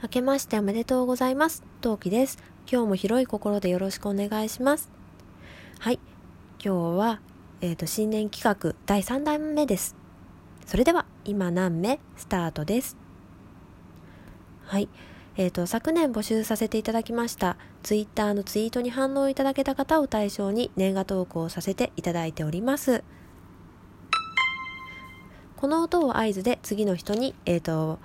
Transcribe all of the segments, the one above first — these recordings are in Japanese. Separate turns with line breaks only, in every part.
明けましておめでとうございます。陶器です。今日も広い心でよろしくお願いします。はい。今日は、えっ、ー、と、新年企画第3弾目です。それでは、今何目？スタートです。はい。えっ、ー、と、昨年募集させていただきました、ツイッターのツイートに反応いただけた方を対象に年賀投稿させていただいております。この音を合図で次の人に、えっ、ー、と、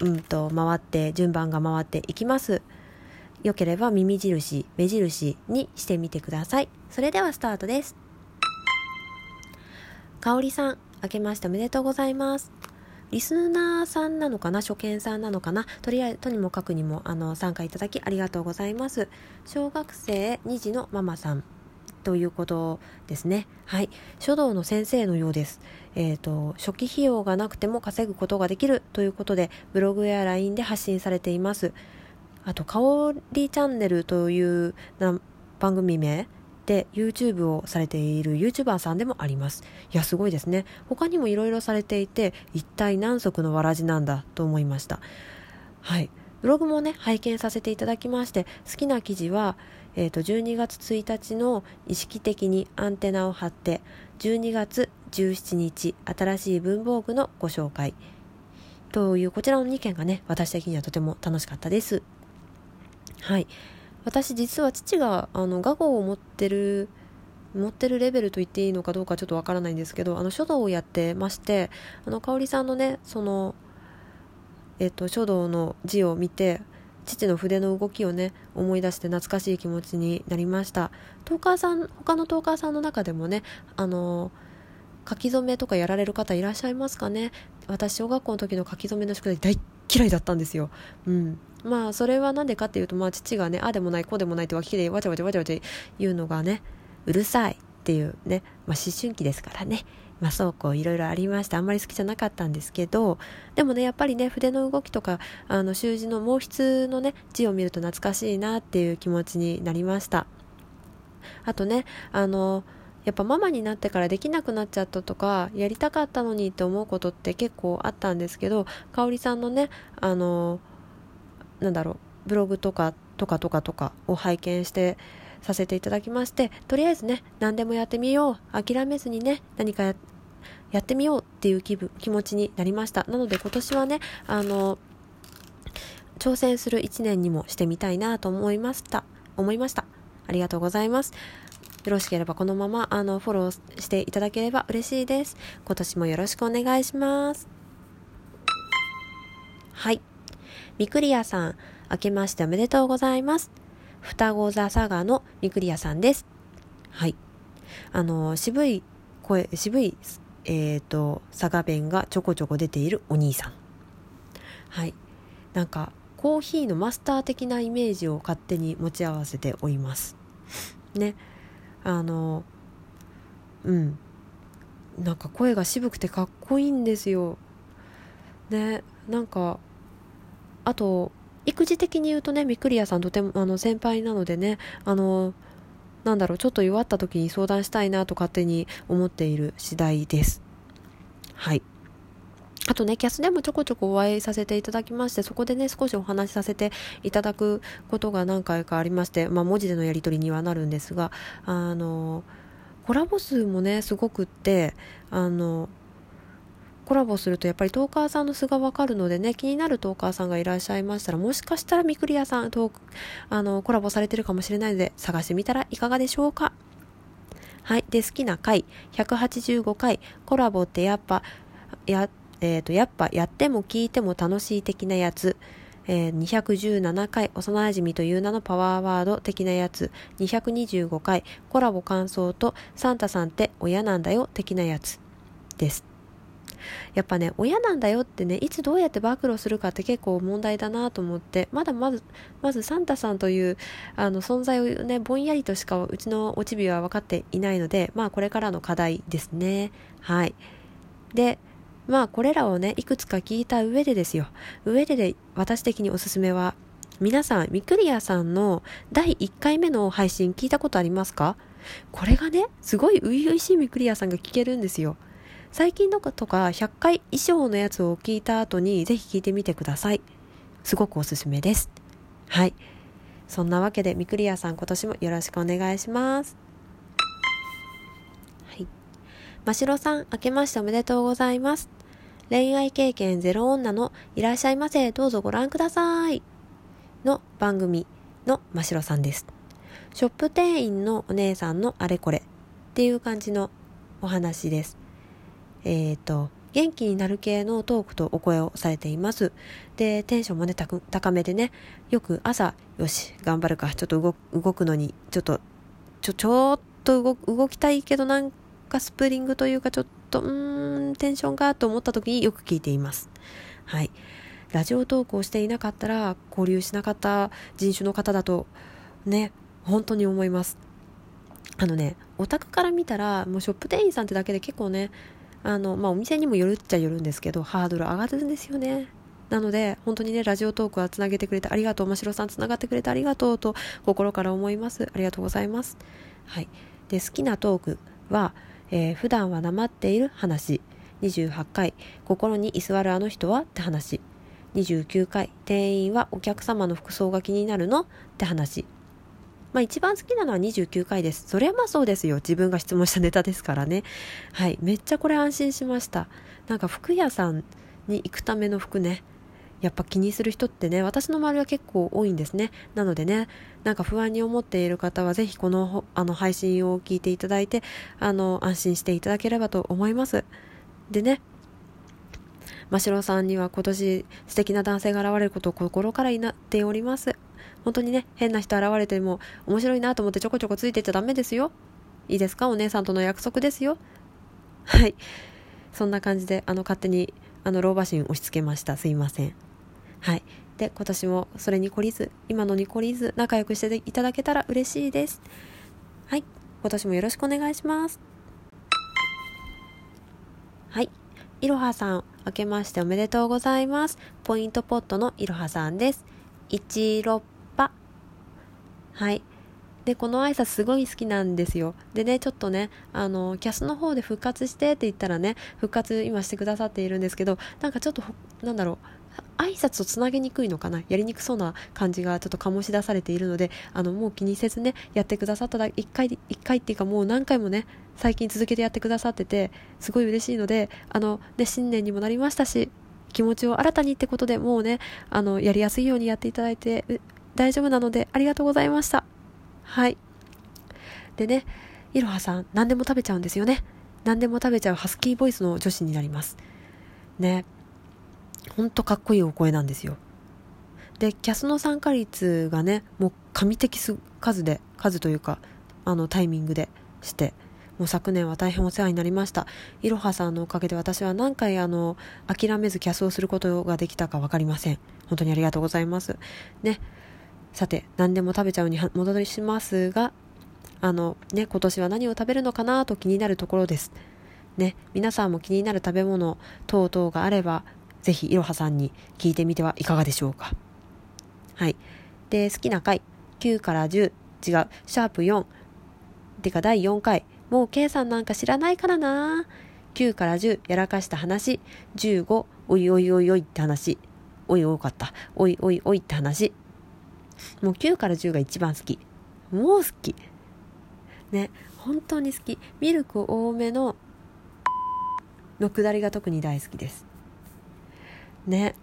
うんと回って順番が回っていきます。よければ耳印目印にしてみてください。それではスタートです。かおりさん明けましておめでとうございます。リスナーさんなのかな？初見さんなのかな？とりあえずとにもかくにもあの参加いただきありがとうございます。小学生2児のママさん。ということですね。はい。書道の先生のようです。えっ、ー、と、初期費用がなくても稼ぐことができるということで、ブログや LINE で発信されています。あと、かおりチャンネルという番組名で YouTube をされている YouTuber さんでもあります。いや、すごいですね。他にもいろいろされていて、一体何足のわらじなんだと思いました。はい。ブログもね、拝見させていただきまして、好きな記事は、えー、と12月1日の意識的にアンテナを張って12月17日新しい文房具のご紹介。というこちらの2件がね私的にはとても楽しかったです。はい。私実は父があの画号を持ってる持ってるレベルと言っていいのかどうかちょっとわからないんですけどあの書道をやってましてあの香里さんのねそのえっと書道の字を見て父の筆の動きをね思い出して懐かしい気持ちになりました。トーカーさん他のトーカーさんの中でもねあの書き初めとかやられる方いらっしゃいますかね。私小学校の時の書き初めの宿題大嫌いだったんですよ。うん。まあそれは何でかっていうとまあ父がねあでもないこうでもないって脇でわちゃわちゃわちゃわちゃ言うのがねうるさいっていうね、まあ、思春期ですからね。まあ、そうこういろいろありましてあんまり好きじゃなかったんですけどでもねやっぱりね筆の動きとかあの習字の毛筆のね字を見ると懐かしいなっていう気持ちになりました。あとねあのやっぱママになってからできなくなっちゃったとかやりたかったのにって思うことって結構あったんですけどかおりさんのねあのなんだろうブログとかとかとかとかを拝見してさせていただきましてとりあえずね何でもやってみよう。諦めずにね何かやってみようっていう気分気持ちになりました。なので今年はねあの挑戦する1年にもしてみたいなと思いました。思いました。ありがとうございます。よろしければこのままあのフォローしていただければ嬉しいです。今年もよろしくお願いします。はい。みくりやさん明けましておめでとうございます。双子座佐賀のみくりやさんです。はい。あの渋い声渋いえーと、佐賀弁がちょこちょこ出ているお兄さん。はい。なんかコーヒーのマスター的なイメージを勝手に持ち合わせております。ね。あのうん。なんか声が渋くてかっこいいんですよ。ね。なんかあと育児的に言うとねみくりやさんとてもあの先輩なのでねあのなんだろうちょっと弱った時に相談したいなと勝手に思っている次第です。はい。あとね、キャスでもちょこちょこお会いさせていただきまして、そこでね、少しお話しさせていただくことが何回かありまして、まあ、文字でのやり取りにはなるんですが、あの、コラボ数もね、すごくって、あの、コラボするとやっぱりトーカーさんの素がわかるのでね、気になるトーカーさんがいらっしゃいましたら、もしかしたらみくりやさんとあのコラボされてるかもしれないので、探してみたらいかがでしょうか？はい。で、好きな回、185回、コラボってやっぱ、や、えっ、ー、と、やっぱやっても聞いても楽しい的なやつ。えー、217回幼馴染という名のパワーワード的なやつ225回コラボ感想とサンタさんって親なんだよ的なやつですやっぱね親なんだよってねいつどうやって暴露するかって結構問題だなと思ってまだまずまずサンタさんというあの存在をねぼんやりとしかうちのおちびは分かっていないのでまあこれからの課題ですね。はい。でまあこれらをねいくつか聞いた上でですよ。上でで私的におすすめは皆さんミクリアさんの第1回目の配信聞いたことありますか？これがねすごい初々しいミクリアさんが聞けるんですよ。最近のことか100回以上のやつを聞いた後にぜひ聞いてみてください。すごくおすすめです。はい。そんなわけでみくりやさん今年もよろしくお願いします。はい。ましろさん明けましておめでとうございます。恋愛経験ゼロ女のいらっしゃいませどうぞご覧ください。の番組のましろさんです。ショップ店員のお姉さんのあれこれっていう感じのお話です。えっ、ー、と元気になる系のトークとお声をされています。で、テンションもね、高めでね、よく朝、よし、頑張るか、ちょっと動動くのに、ちょっと、ちょ、ちょっと動動きたいけど、なんかスプリングというか、ちょっと、うーん、テンションがと思った時によく聞いています。はい。ラジオトークをしていなかったら、交流しなかった人種の方だと、ね、本当に思います。あのね、オタクから見たら、もうショップ店員さんってだけで結構ね、あの、まあ、お店にもよるっちゃよるんですけど、ハードル上がるんですよね。なので、本当にね、ラジオトークはつなげてくれてありがとう。ましろさんつながってくれてありがとうと、心から思います。ありがとうございます。はい。で、好きなトークは、えー、普段はなまっている話。28回、心に居座るあの人はって話。29回、店員はお客様の服装が気になるのって話。まあ一番好きなのは29回です。それはまあそうですよ。自分が質問したネタですからね。はい。めっちゃこれ安心しました。なんか服屋さんに行くための服ね。やっぱ気にする人ってね、私の周りは結構多いんですね。なのでね、なんか不安に思っている方はぜひこのあの配信を聞いていただいて、あの、安心していただければと思います。でね、真城さんには今年素敵な男性が現れることを心から祈っております。本当にね、変な人現れても面白いなと思ってちょこちょこついてっちゃダメですよ。いいですか？お姉さんとの約束ですよ。はい。そんな感じで、あの、勝手に、あの、老婆心押し付けました。すいません。はい。で、今年もそれに懲りず、今のに懲りず、仲良くしていただけたら嬉しいです。はい。今年もよろしくお願いします。はい。いろはさん、明けましておめでとうございます。ポイントポットのいろはさんです。16はい。で、この挨拶すごい好きなんですよ。でね、ちょっとね、あの、キャスの方で復活してって言ったらね、復活今してくださっているんですけど、なんかちょっと、なんだろう、挨拶をつなげにくいのかな？やりにくそうな感じがちょっと醸し出されているので、あの、もう気にせずね、やってくださったら、一回、一回っていうかもう何回もね、最近続けてやってくださってて、すごい嬉しいので、あの、ね、新年にもなりましたし、気持ちを新たにってことでもうね、あの、やりやすいようにやっていただいて、大丈夫なのでありがとうございました。はい。でね、いろはさん、何でも食べちゃうんですよね。何でも食べちゃうハスキーボイスの女子になります。ね。ほんとかっこいいお声なんですよ。で、キャスの参加率がね、もう神的数で、数というか、あの、タイミングでして、もう昨年は大変お世話になりました。いろはさんのおかげで私は何回あの、諦めずキャスをすることができたか分かりません。本当にありがとうございます。ね。さて、何でも食べちゃうに戻りしますが、あのね、今年は何を食べるのかなと気になるところです。ね、皆さんも気になる食べ物等々があれば、ぜひいろはさんに聞いてみてはいかがでしょうか。はい。で、好きな回、9から10、違う、シャープ4、てか第4回、もう計算なんか知らないからな。9から10、やらかした話、15、おいおいおいおいって話、おい多かった、おいおいおいって話、もう9から10が一番好き。もう好き。ね、本当に好き。ミルク多めの、のくだりが特に大好きです。ね。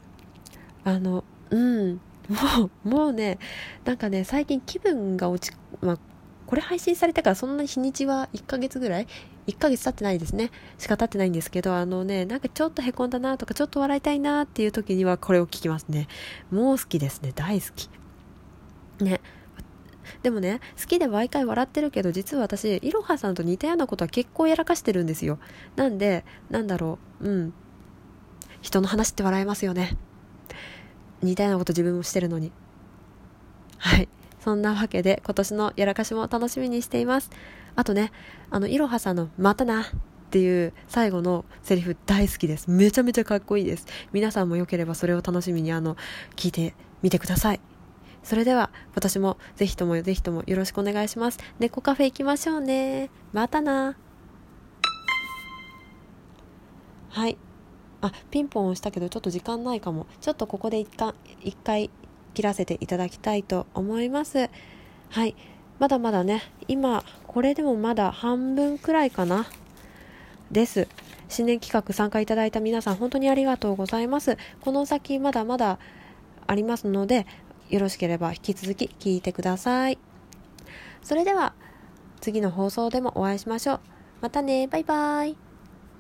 あの、うん。もう、もうね、なんかね、最近気分が落ち、まあ、これ配信されてからそんな日にちは1ヶ月ぐらい ?1 ヶ月経ってないですね。しか経ってないんですけど、あのね、なんかちょっと凹んだなとか、ちょっと笑いたいなっていう時にはこれを聞きますね。もう好きですね。大好き。ね。でもね好きで毎回笑ってるけど実は私いろはさんと似たようなことは結構やらかしてるんですよ。なんでなんだろう。うん。人の話って笑えますよね。似たようなこと自分もしてるのに。はい。そんなわけで今年のやらかしも楽しみにしています。あとねあのいろはさんの「またな」っていう最後のセリフ大好きです。めちゃめちゃかっこいいです。皆さんもよければそれを楽しみにあの聞いてみてください。それでは今年もぜひともぜひともよろしくお願いします。猫カフェ行きましょうね。またな。はい。あピンポン押したけどちょっと時間ないかもちょっとここで一回一回切らせていただきたいと思いますはいまだまだね今これでもまだ半分くらいかなです新年企画参加いただいた皆さん本当にありがとうございますこの先まだまだありますのでよろしければ引き続き聞いてください。それでは次の放送でもお会いしましょう。またね。バイバイ。